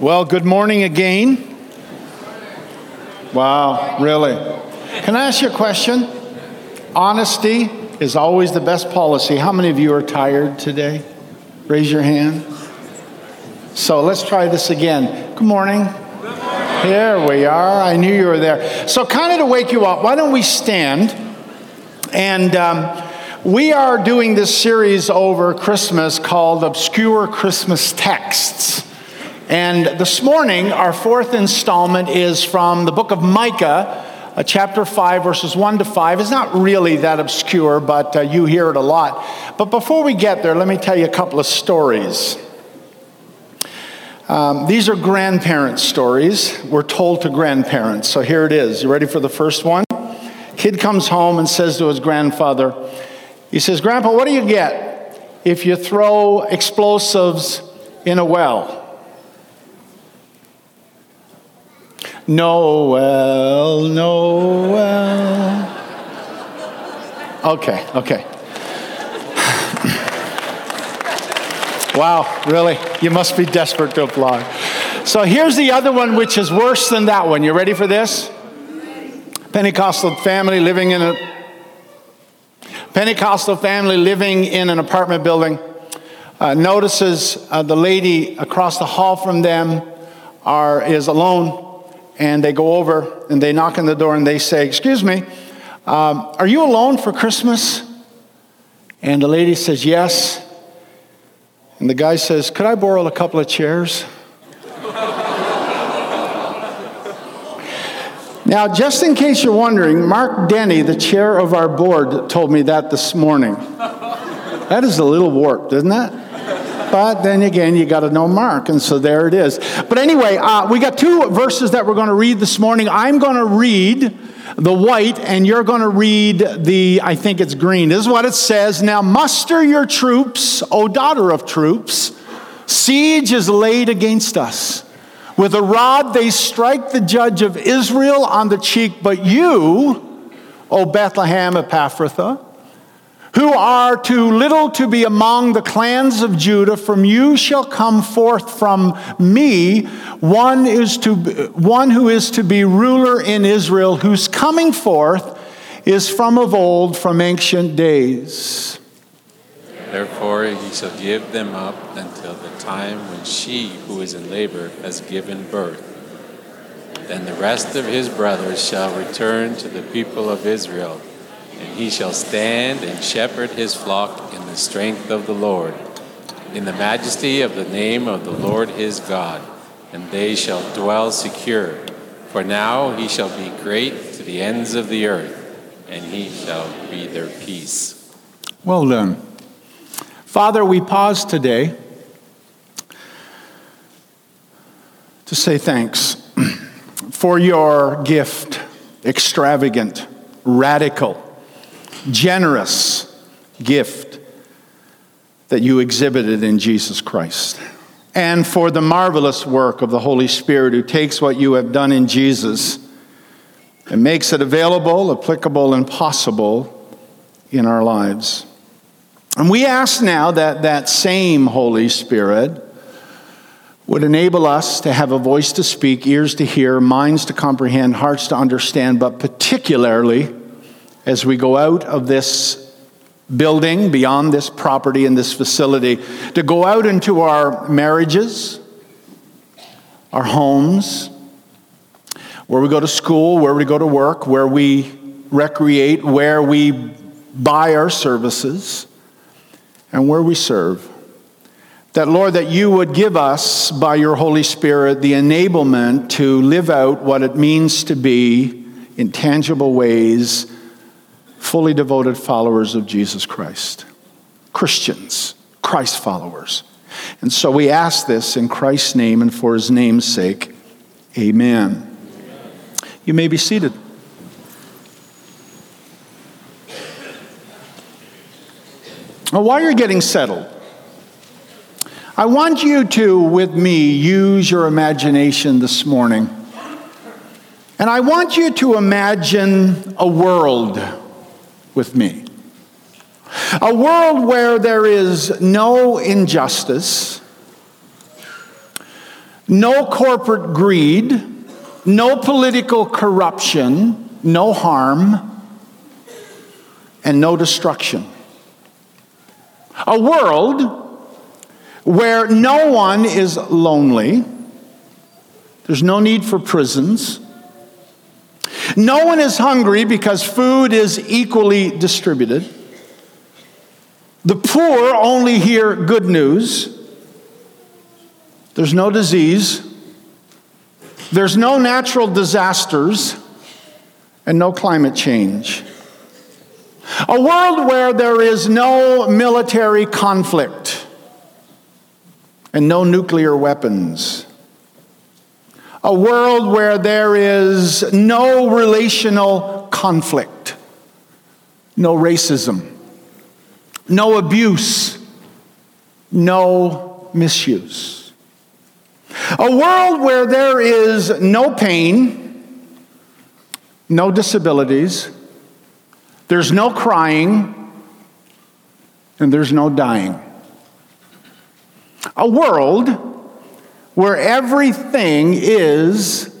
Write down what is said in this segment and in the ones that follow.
Well, good morning again. Wow, really? Can I ask you a question? Honesty is always the best policy. How many of you are tired today? Raise your hand. So let's try this again. Good morning. Here we are. I knew you were there. So, kind of to wake you up, why don't we stand? And um, we are doing this series over Christmas called Obscure Christmas Texts. And this morning, our fourth installment is from the book of Micah, uh, chapter 5, verses 1 to 5. It's not really that obscure, but uh, you hear it a lot. But before we get there, let me tell you a couple of stories. Um, these are grandparents' stories. We're told to grandparents. So here it is. You ready for the first one? Kid comes home and says to his grandfather, he says, Grandpa, what do you get if you throw explosives in a well? Noel, Noel. Okay, okay. wow, really? You must be desperate to applaud. So here's the other one, which is worse than that one. You ready for this? Pentecostal family living in a Pentecostal family living in an apartment building uh, notices uh, the lady across the hall from them are, is alone and they go over and they knock on the door and they say, Excuse me, um, are you alone for Christmas? And the lady says, Yes. And the guy says, Could I borrow a couple of chairs? now, just in case you're wondering, Mark Denny, the chair of our board, told me that this morning. That is a little warped, isn't that? But then again, you got to know Mark, and so there it is. But anyway, uh, we got two verses that we're going to read this morning. I'm going to read the white, and you're going to read the, I think it's green. This is what it says Now muster your troops, O daughter of troops. Siege is laid against us. With a rod they strike the judge of Israel on the cheek, but you, O Bethlehem Ephrathah, who are too little to be among the clans of Judah, from you shall come forth from me one, is to, one who is to be ruler in Israel, whose coming forth is from of old, from ancient days. Therefore he shall give them up until the time when she who is in labor has given birth. Then the rest of his brothers shall return to the people of Israel and he shall stand and shepherd his flock in the strength of the Lord, in the majesty of the name of the Lord his God, and they shall dwell secure. For now he shall be great to the ends of the earth, and he shall be their peace. Well done. Father, we pause today to say thanks for your gift, extravagant, radical generous gift that you exhibited in Jesus Christ. And for the marvelous work of the Holy Spirit who takes what you have done in Jesus and makes it available, applicable, and possible in our lives. And we ask now that that same Holy Spirit would enable us to have a voice to speak, ears to hear, minds to comprehend, hearts to understand, but particularly as we go out of this building, beyond this property and this facility, to go out into our marriages, our homes, where we go to school, where we go to work, where we recreate, where we buy our services, and where we serve. That, Lord, that you would give us, by your Holy Spirit, the enablement to live out what it means to be in tangible ways fully devoted followers of Jesus Christ. Christians, Christ followers. And so we ask this in Christ's name and for his name's sake. Amen. You may be seated. Well, while you're getting settled, I want you to, with me, use your imagination this morning. And I want you to imagine a world with me. A world where there is no injustice, no corporate greed, no political corruption, no harm, and no destruction. A world where no one is lonely, there's no need for prisons. No one is hungry because food is equally distributed. The poor only hear good news. There's no disease. There's no natural disasters and no climate change. A world where there is no military conflict and no nuclear weapons. A world where there is no relational conflict, no racism, no abuse, no misuse. A world where there is no pain, no disabilities, there's no crying, and there's no dying. A world where everything is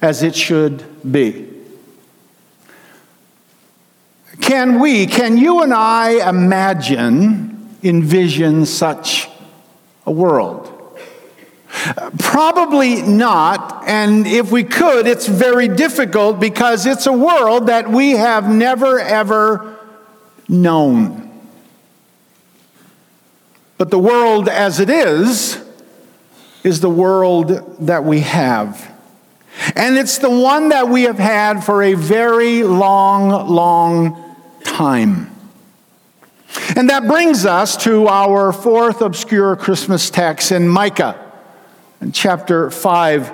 as it should be. Can we, can you and I imagine, envision such a world? Probably not, and if we could, it's very difficult because it's a world that we have never ever known. But the world as it is, is the world that we have. And it's the one that we have had for a very long, long time. And that brings us to our fourth obscure Christmas text in Micah, in chapter 5.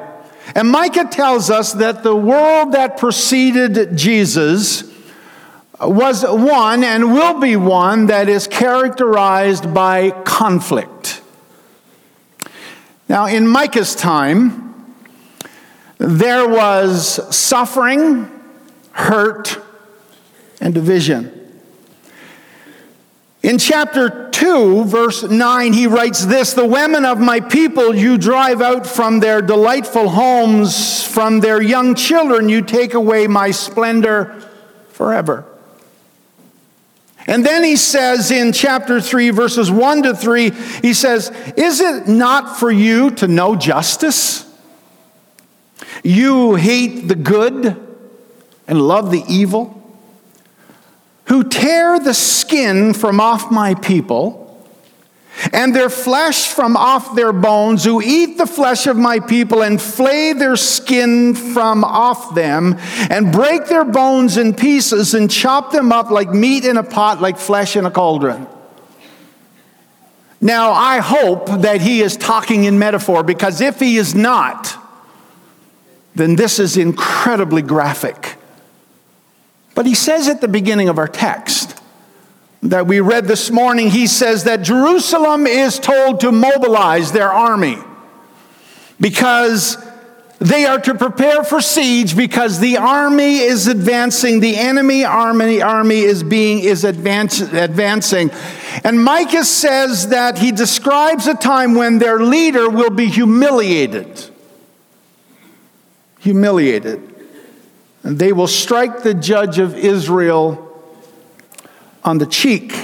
And Micah tells us that the world that preceded Jesus was one and will be one that is characterized by conflict. Now, in Micah's time, there was suffering, hurt, and division. In chapter 2, verse 9, he writes this The women of my people you drive out from their delightful homes, from their young children you take away my splendor forever. And then he says in chapter 3, verses 1 to 3, he says, Is it not for you to know justice? You hate the good and love the evil, who tear the skin from off my people and their flesh from off their bones, who eat the flesh of my people and flay their skin from off them, and break their bones in pieces and chop them up like meat in a pot, like flesh in a cauldron. Now, I hope that he is talking in metaphor because if he is not, then this is incredibly graphic. But he says at the beginning of our text, that we read this morning, he says that Jerusalem is told to mobilize their army because they are to prepare for siege because the army is advancing, the enemy army, army is being is advance, advancing. And Micah says that he describes a time when their leader will be humiliated. Humiliated. And they will strike the judge of Israel on the cheek.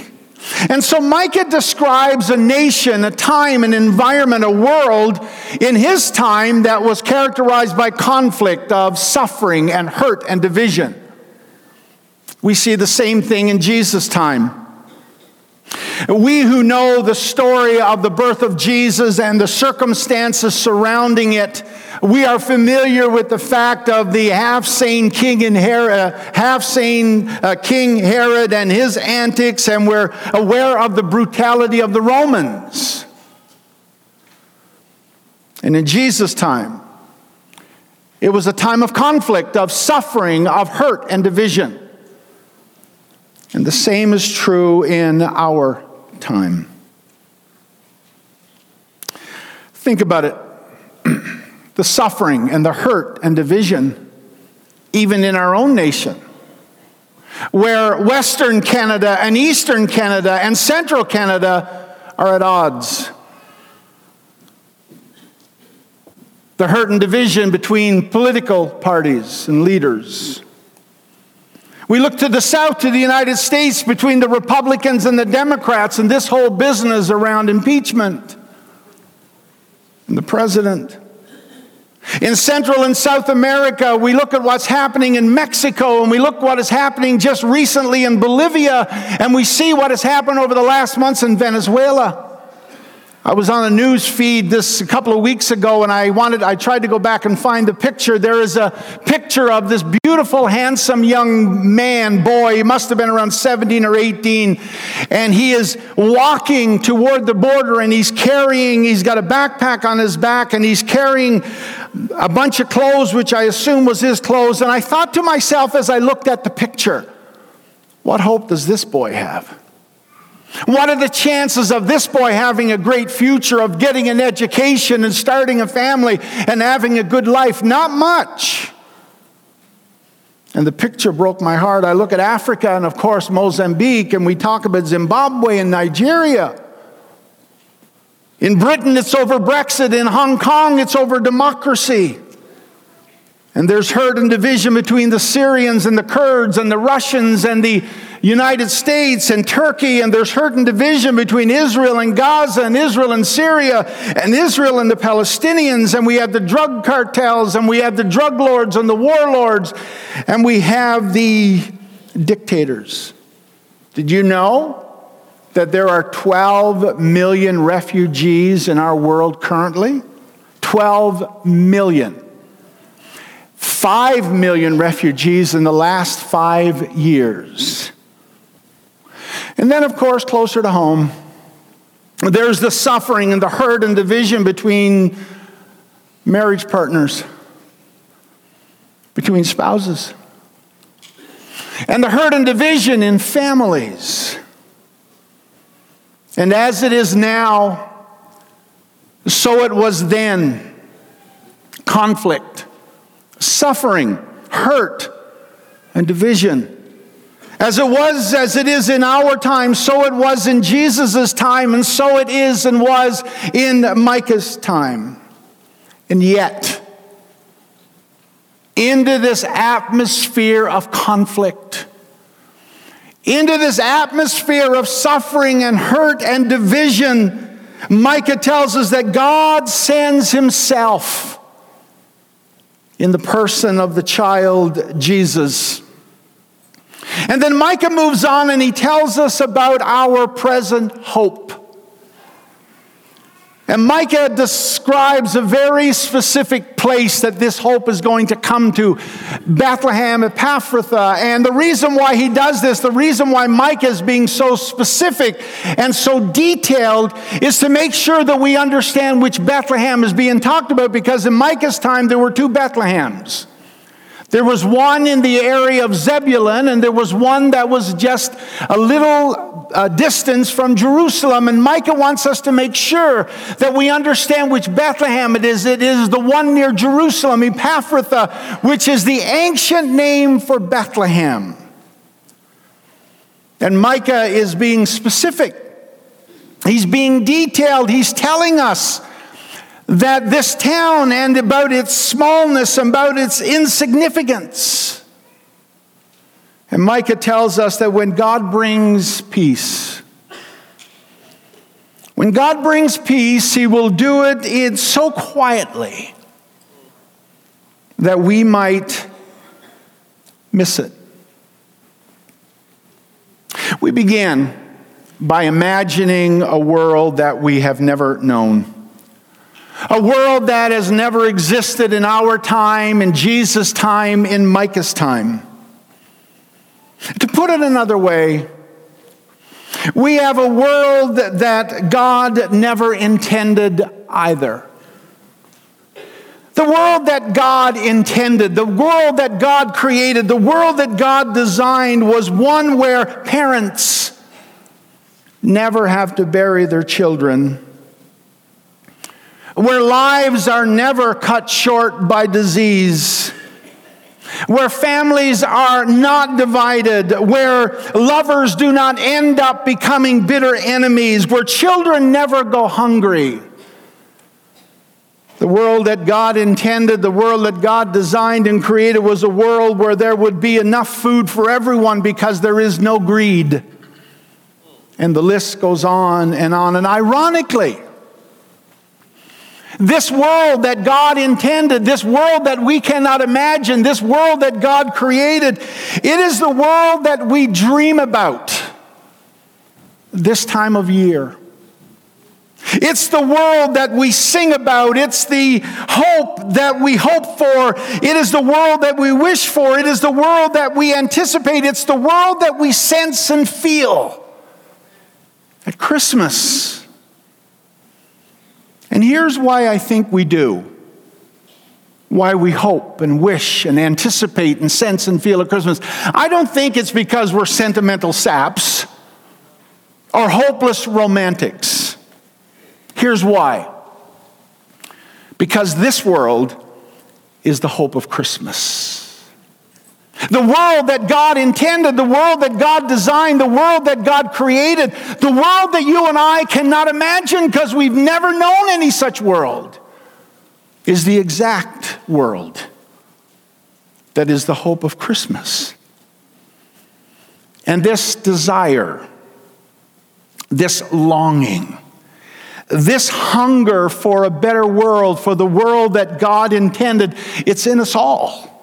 And so Micah describes a nation, a time, an environment, a world in his time that was characterized by conflict, of suffering and hurt and division. We see the same thing in Jesus' time. We who know the story of the birth of Jesus and the circumstances surrounding it, we are familiar with the fact of the half-sane king and Herod, half-sane uh, King Herod and his antics, and we're aware of the brutality of the Romans. And in Jesus' time, it was a time of conflict, of suffering, of hurt and division. And the same is true in our time. Think about it the suffering and the hurt and division, even in our own nation, where Western Canada and Eastern Canada and Central Canada are at odds. the hurt and division between political parties and leaders. We look to the south, to the United States, between the Republicans and the Democrats, and this whole business around impeachment and the president. In Central and South America, we look at what's happening in Mexico and we look what is happening just recently in Bolivia and we see what has happened over the last months in Venezuela. I was on a news feed this a couple of weeks ago and I wanted I tried to go back and find the picture. There is a picture of this beautiful handsome young man, boy, he must have been around 17 or 18, and he is walking toward the border and he's carrying he's got a backpack on his back and he's carrying a bunch of clothes which I assume was his clothes and I thought to myself as I looked at the picture, what hope does this boy have? What are the chances of this boy having a great future, of getting an education and starting a family and having a good life? Not much. And the picture broke my heart. I look at Africa and, of course, Mozambique, and we talk about Zimbabwe and Nigeria. In Britain, it's over Brexit. In Hong Kong, it's over democracy. And there's hurt and division between the Syrians and the Kurds and the Russians and the United States and Turkey, and there's hurt and division between Israel and Gaza and Israel and Syria and Israel and the Palestinians, and we have the drug cartels and we have the drug lords and the warlords, and we have the dictators. Did you know that there are 12 million refugees in our world currently? 12 million. 5 million refugees in the last five years. And then, of course, closer to home, there's the suffering and the hurt and division between marriage partners, between spouses, and the hurt and division in families. And as it is now, so it was then conflict, suffering, hurt, and division. As it was, as it is in our time, so it was in Jesus' time, and so it is and was in Micah's time. And yet, into this atmosphere of conflict, into this atmosphere of suffering and hurt and division, Micah tells us that God sends Himself in the person of the child Jesus. And then Micah moves on and he tells us about our present hope. And Micah describes a very specific place that this hope is going to come to Bethlehem, Ephrathah. And the reason why he does this, the reason why Micah is being so specific and so detailed, is to make sure that we understand which Bethlehem is being talked about, because in Micah's time there were two Bethlehems. There was one in the area of Zebulun, and there was one that was just a little uh, distance from Jerusalem. And Micah wants us to make sure that we understand which Bethlehem it is. It is the one near Jerusalem, Ephrathah, which is the ancient name for Bethlehem. And Micah is being specific. He's being detailed. He's telling us that this town and about its smallness, about its insignificance. And Micah tells us that when God brings peace, when God brings peace, He will do it in so quietly that we might miss it. We began by imagining a world that we have never known. A world that has never existed in our time, in Jesus' time, in Micah's time. To put it another way, we have a world that God never intended either. The world that God intended, the world that God created, the world that God designed was one where parents never have to bury their children where lives are never cut short by disease, where families are not divided, where lovers do not end up becoming bitter enemies, where children never go hungry. The world that God intended, the world that God designed and created was a world where there would be enough food for everyone because there is no greed. And the list goes on and on. And ironically, this world that God intended, this world that we cannot imagine, this world that God created, it is the world that we dream about this time of year. It's the world that we sing about. It's the hope that we hope for. It is the world that we wish for. It is the world that we anticipate. It's the world that we sense and feel at Christmas. And here's why I think we do. Why we hope and wish and anticipate and sense and feel at Christmas. I don't think it's because we're sentimental saps or hopeless romantics. Here's why because this world is the hope of Christmas. The world that God intended, the world that God designed, the world that God created, the world that you and I cannot imagine because we've never known any such world, is the exact world that is the hope of Christmas. And this desire, this longing, this hunger for a better world, for the world that God intended, it's in us all.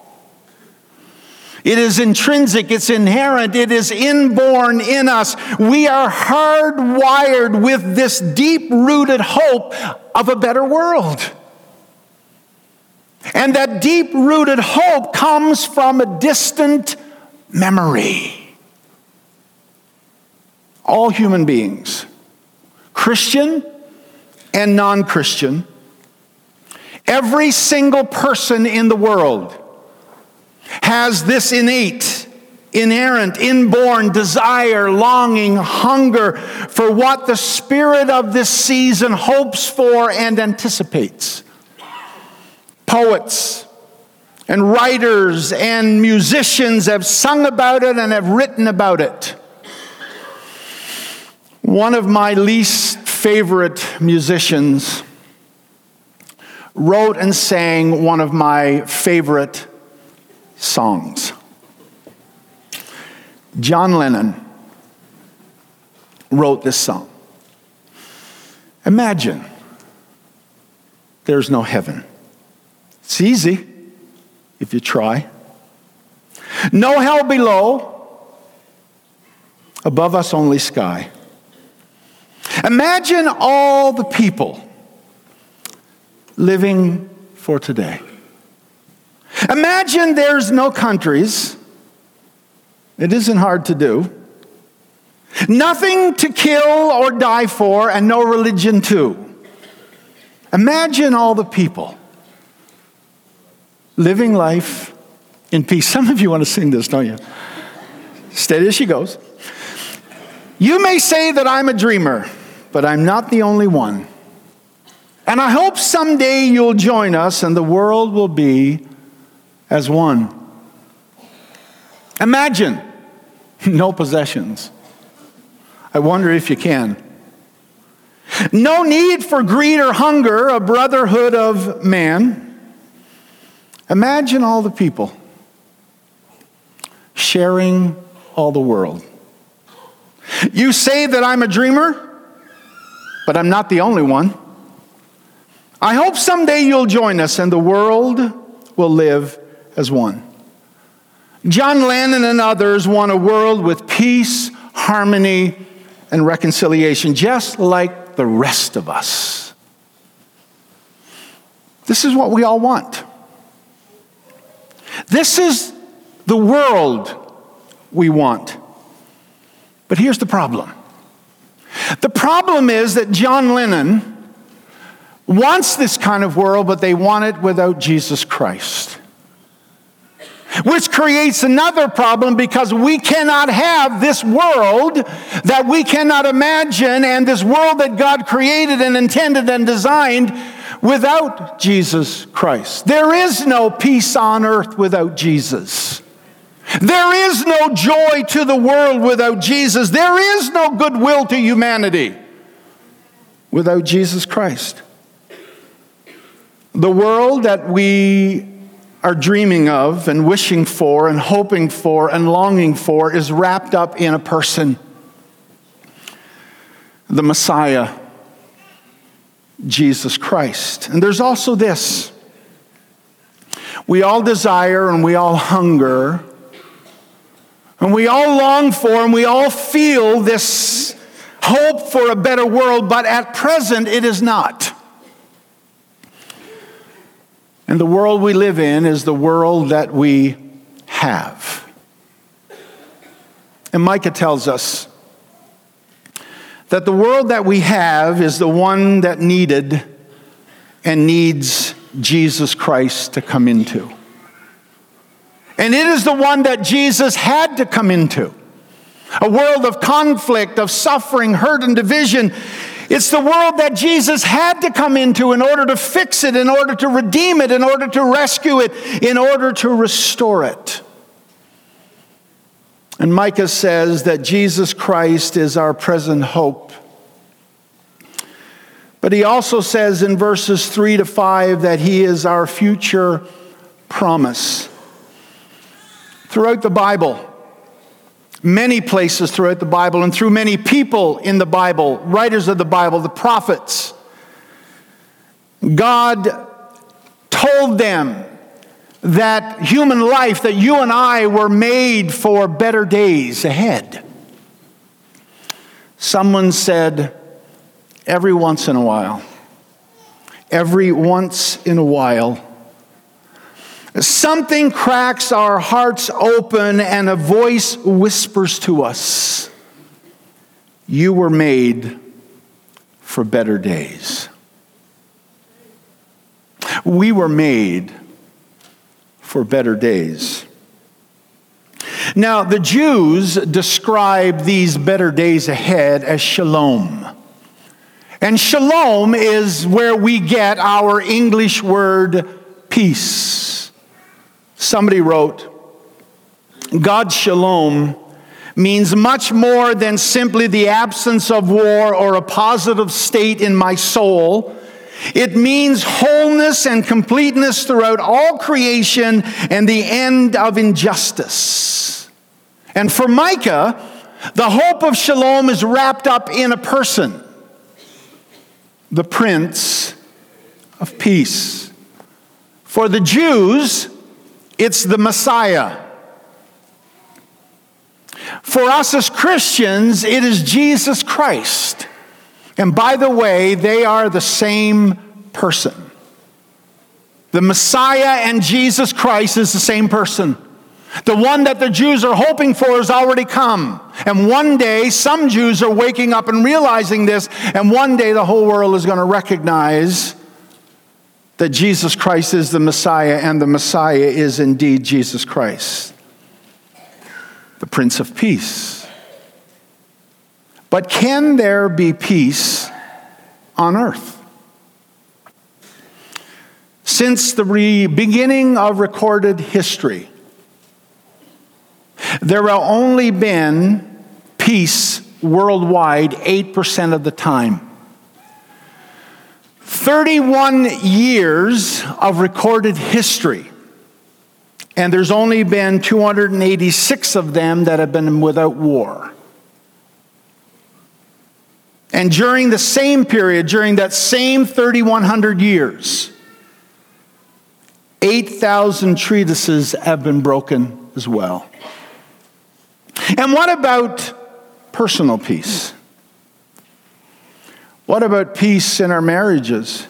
It is intrinsic, it's inherent, it is inborn in us. We are hardwired with this deep rooted hope of a better world. And that deep rooted hope comes from a distant memory. All human beings, Christian and non Christian, every single person in the world has this innate, inherent, inborn desire, longing, hunger for what the spirit of this season hopes for and anticipates. Poets and writers and musicians have sung about it and have written about it. One of my least favorite musicians wrote and sang one of my favorite songs. John Lennon wrote this song. Imagine there's no heaven. It's easy if you try. No hell below, above us only sky. Imagine all the people living for today. Imagine there's no countries. It isn't hard to do. Nothing to kill or die for, and no religion too. Imagine all the people living life in peace. Some of you want to sing this, don't you? Steady as she goes. You may say that I'm a dreamer, but I'm not the only one. And I hope someday you'll join us and the world will be as one. Imagine no possessions. I wonder if you can. No need for greed or hunger, a brotherhood of man. Imagine all the people sharing all the world. You say that I'm a dreamer, but I'm not the only one. I hope someday you'll join us and the world will live as one. John Lennon and others want a world with peace, harmony, and reconciliation, just like the rest of us. This is what we all want. This is the world we want. But here's the problem the problem is that John Lennon wants this kind of world, but they want it without Jesus Christ. Which creates another problem because we cannot have this world that we cannot imagine and this world that God created and intended and designed without Jesus Christ. There is no peace on earth without Jesus. There is no joy to the world without Jesus. There is no goodwill to humanity without Jesus Christ. The world that we are dreaming of and wishing for and hoping for and longing for is wrapped up in a person the Messiah, Jesus Christ. And there's also this we all desire and we all hunger and we all long for and we all feel this hope for a better world, but at present it is not. And the world we live in is the world that we have. And Micah tells us that the world that we have is the one that needed and needs Jesus Christ to come into. And it is the one that Jesus had to come into. A world of conflict, of suffering, hurt, and division. It's the world that Jesus had to come into in order to fix it, in order to redeem it, in order to rescue it, in order to restore it. And Micah says that Jesus Christ is our present hope. But he also says in verses 3 to 5 that he is our future promise. Throughout the Bible, many places throughout the Bible and through many people in the Bible, writers of the Bible, the prophets. God told them that human life, that you and I were made for better days ahead. Someone said, every once in a while, every once in a while, Something cracks our hearts open, and a voice whispers to us You were made for better days. We were made for better days. Now, the Jews describe these better days ahead as shalom. And shalom is where we get our English word peace. Somebody wrote, God's shalom means much more than simply the absence of war or a positive state in my soul. It means wholeness and completeness throughout all creation and the end of injustice. And for Micah, the hope of shalom is wrapped up in a person, the Prince of Peace. For the Jews, it's the Messiah. For us as Christians, it is Jesus Christ. And by the way, they are the same person. The Messiah and Jesus Christ is the same person. The one that the Jews are hoping for has already come. And one day, some Jews are waking up and realizing this, and one day the whole world is going to recognize that Jesus Christ is the Messiah and the Messiah is indeed Jesus Christ, the Prince of Peace. But can there be peace on earth? Since the re- beginning of recorded history, there have only been peace worldwide 8% of the time. 31 years of recorded history, and there's only been 286 of them that have been without war. And during the same period, during that same 3,100 years, 8,000 treatises have been broken as well. And what about personal peace? What about peace in our marriages?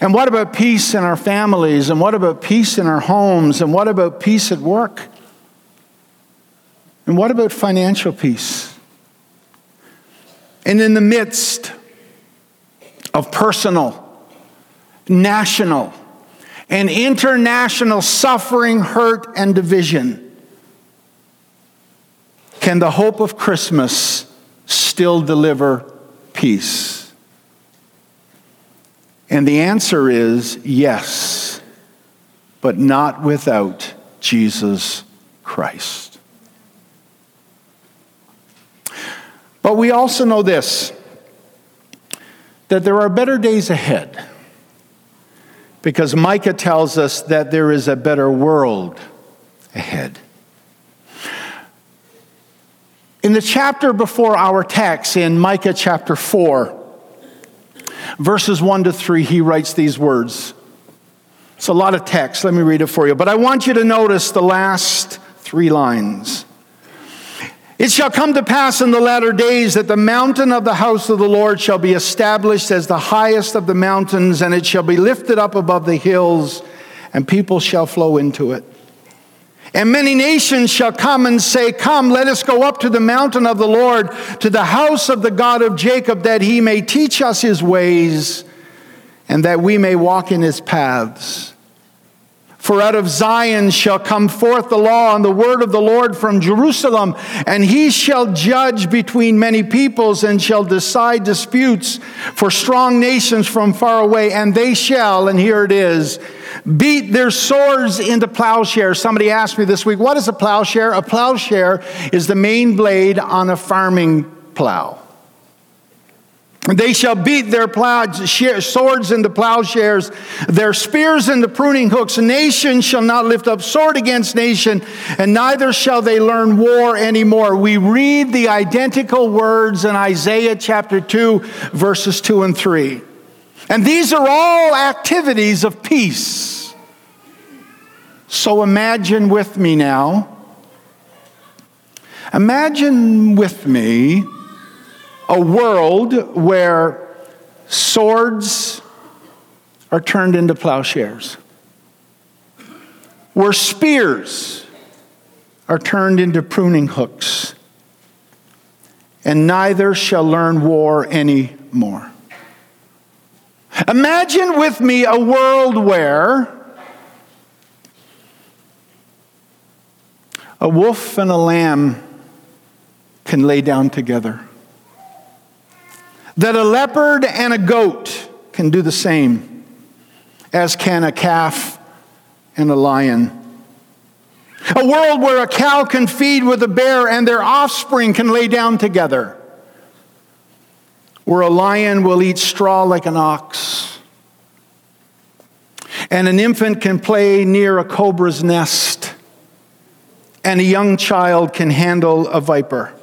And what about peace in our families? And what about peace in our homes? And what about peace at work? And what about financial peace? And in the midst of personal, national, and international suffering, hurt, and division, can the hope of Christmas still deliver peace? And the answer is yes, but not without Jesus Christ. But we also know this that there are better days ahead. Because Micah tells us that there is a better world ahead. In the chapter before our text, in Micah chapter 4, verses 1 to 3, he writes these words. It's a lot of text. Let me read it for you. But I want you to notice the last three lines. It shall come to pass in the latter days that the mountain of the house of the Lord shall be established as the highest of the mountains, and it shall be lifted up above the hills, and people shall flow into it. And many nations shall come and say, Come, let us go up to the mountain of the Lord, to the house of the God of Jacob, that he may teach us his ways, and that we may walk in his paths. For out of Zion shall come forth the law and the word of the Lord from Jerusalem, and he shall judge between many peoples and shall decide disputes for strong nations from far away, and they shall, and here it is, beat their swords into plowshares. Somebody asked me this week, what is a plowshare? A plowshare is the main blade on a farming plow. They shall beat their plow, swords into plowshares, their spears into pruning hooks. Nation shall not lift up sword against nation, and neither shall they learn war anymore. We read the identical words in Isaiah chapter 2, verses 2 and 3. And these are all activities of peace. So imagine with me now. Imagine with me a world where swords are turned into plowshares, where spears are turned into pruning hooks, and neither shall learn war any more. Imagine with me a world where a wolf and a lamb can lay down together that a leopard and a goat can do the same, as can a calf and a lion. A world where a cow can feed with a bear and their offspring can lay down together. Where a lion will eat straw like an ox. And an infant can play near a cobra's nest. And a young child can handle a viper.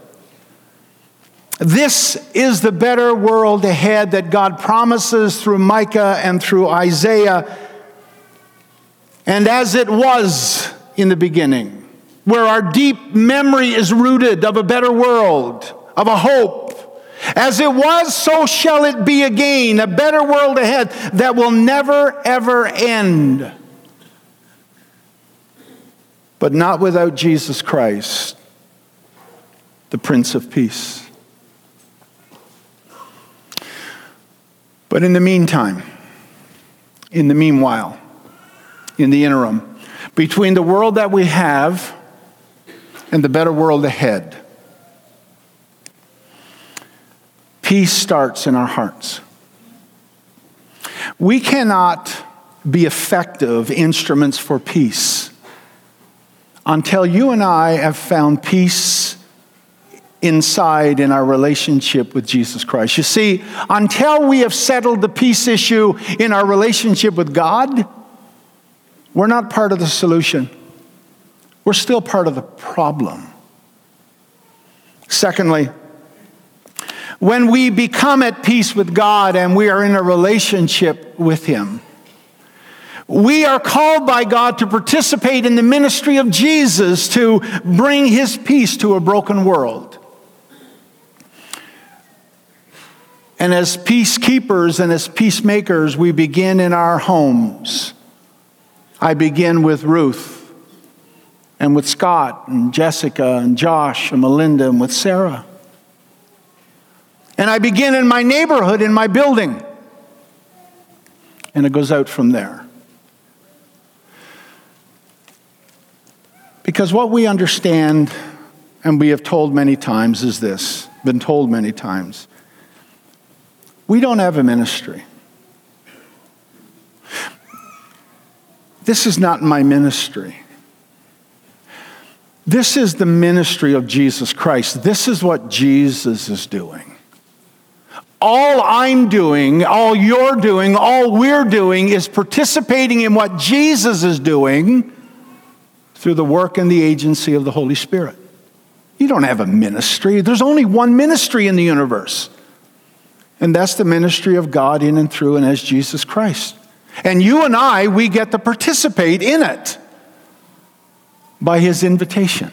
This is the better world ahead that God promises through Micah and through Isaiah. And as it was in the beginning, where our deep memory is rooted of a better world, of a hope. As it was, so shall it be again, a better world ahead that will never, ever end. But not without Jesus Christ, the Prince of Peace. But in the meantime, in the meanwhile, in the interim, between the world that we have and the better world ahead, peace starts in our hearts. We cannot be effective instruments for peace until you and I have found peace inside in our relationship with Jesus Christ. You see, until we have settled the peace issue in our relationship with God, we're not part of the solution. We're still part of the problem. Secondly, when we become at peace with God and we are in a relationship with Him, we are called by God to participate in the ministry of Jesus to bring His peace to a broken world. And as peacekeepers and as peacemakers, we begin in our homes. I begin with Ruth and with Scott and Jessica and Josh and Melinda and with Sarah. And I begin in my neighborhood, in my building. And it goes out from there. Because what we understand, and we have told many times, is this been told many times we don't have a ministry. This is not my ministry. This is the ministry of Jesus Christ. This is what Jesus is doing. All I'm doing, all you're doing, all we're doing is participating in what Jesus is doing through the work and the agency of the Holy Spirit. You don't have a ministry. There's only one ministry in the universe. And that's the ministry of God in and through and as Jesus Christ. And you and I, we get to participate in it by his invitation.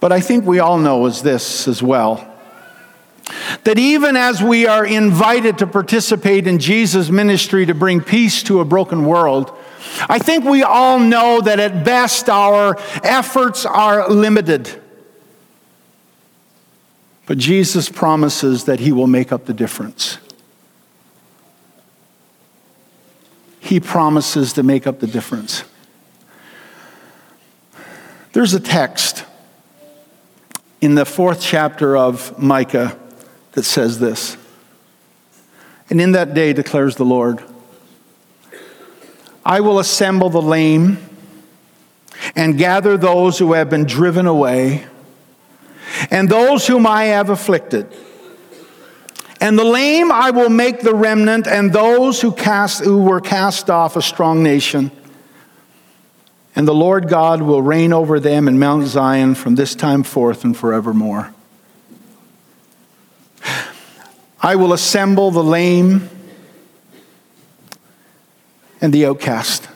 But I think we all know is this as well that even as we are invited to participate in Jesus' ministry to bring peace to a broken world, I think we all know that at best our efforts are limited. But Jesus promises that he will make up the difference. He promises to make up the difference. There's a text in the fourth chapter of Micah that says this. And in that day declares the Lord, I will assemble the lame and gather those who have been driven away and those whom I have afflicted. And the lame I will make the remnant, and those who, cast, who were cast off a strong nation. And the Lord God will reign over them in Mount Zion from this time forth and forevermore. I will assemble the lame and the outcast.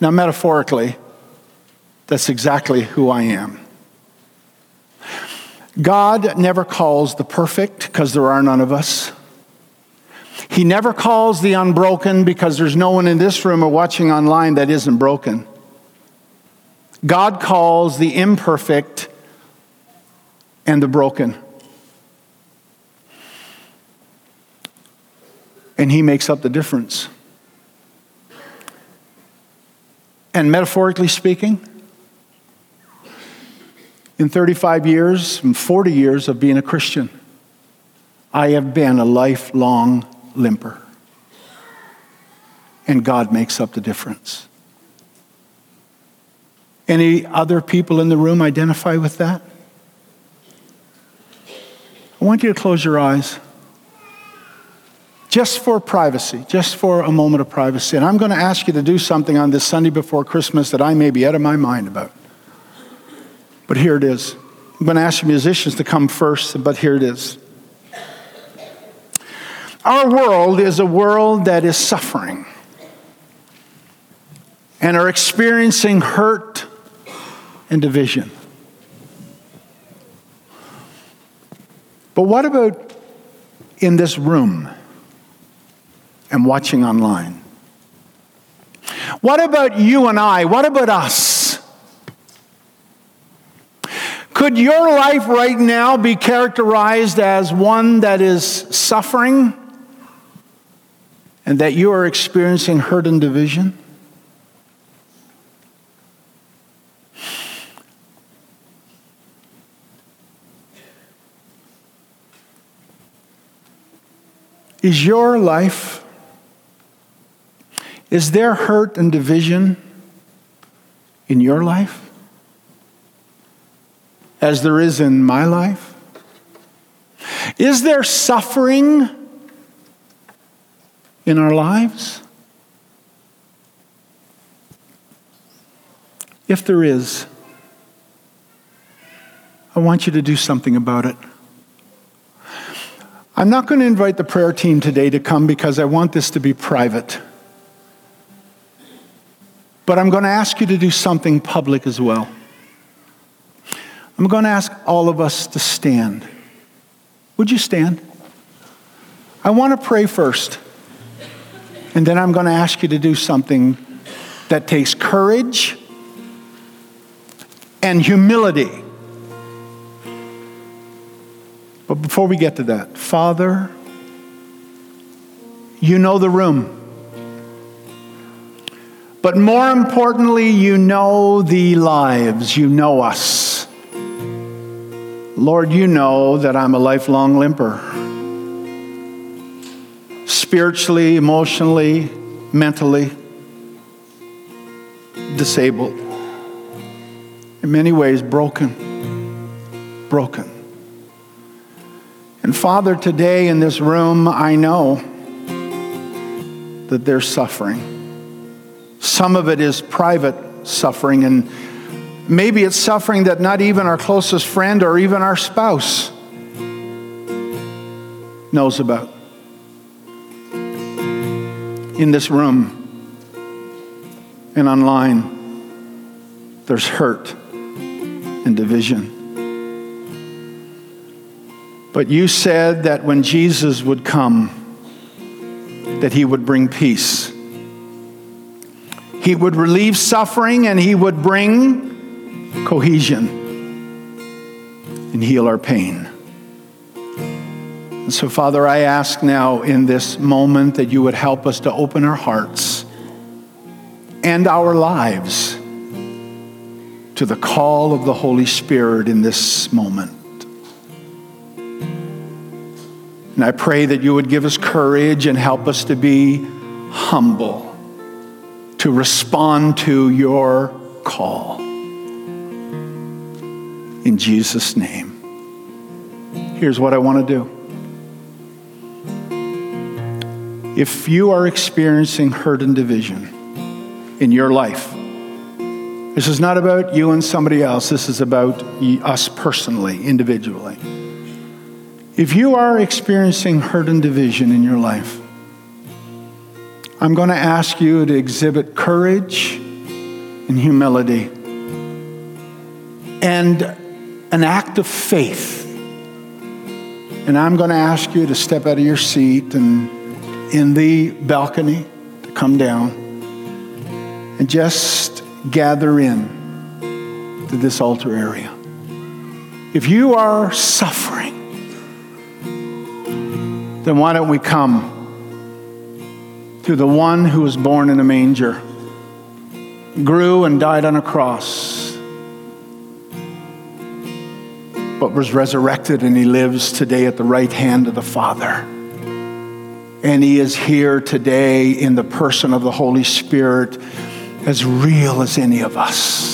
Now, metaphorically, that's exactly who I am. God never calls the perfect because there are none of us. He never calls the unbroken because there's no one in this room or watching online that isn't broken. God calls the imperfect and the broken. And He makes up the difference. And metaphorically speaking, in 35 years and 40 years of being a Christian, I have been a lifelong limper. And God makes up the difference. Any other people in the room identify with that? I want you to close your eyes just for privacy, just for a moment of privacy. And I'm going to ask you to do something on this Sunday before Christmas that I may be out of my mind about. But here it is. I'm going to ask the musicians to come first, but here it is. Our world is a world that is suffering and are experiencing hurt and division. But what about in this room and watching online? What about you and I? What about us? Could your life right now be characterized as one that is suffering and that you are experiencing hurt and division? Is your life, is there hurt and division in your life? As there is in my life? Is there suffering in our lives? If there is, I want you to do something about it. I'm not going to invite the prayer team today to come because I want this to be private. But I'm going to ask you to do something public as well. I'm going to ask all of us to stand. Would you stand? I want to pray first. And then I'm going to ask you to do something that takes courage and humility. But before we get to that, Father, you know the room. But more importantly, you know the lives, you know us. Lord, you know that I'm a lifelong limper. Spiritually, emotionally, mentally disabled. In many ways, broken. broken. And Father, today in this room, I know that they're suffering. Some of it is private suffering, and maybe it's suffering that not even our closest friend or even our spouse knows about. In this room and online, there's hurt and division. But you said that when Jesus would come, that he would bring peace. He would relieve suffering and he would bring cohesion and heal our pain. And so, Father, I ask now in this moment that you would help us to open our hearts and our lives to the call of the Holy Spirit in this moment. And I pray that you would give us courage and help us to be humble to respond to your call. In Jesus' name. Here's what I want to do. If you are experiencing hurt and division in your life, this is not about you and somebody else. This is about us personally, individually. If you are experiencing hurt and division in your life, I'm going to ask you to exhibit courage and humility and an act of faith. And I'm going to ask you to step out of your seat and in the balcony to come down and just gather in to this altar area. If you are suffering, then why don't we come? to the one who was born in a manger, grew and died on a cross, but was resurrected and he lives today at the right hand of the Father. And he is here today in the person of the Holy Spirit, as real as any of us.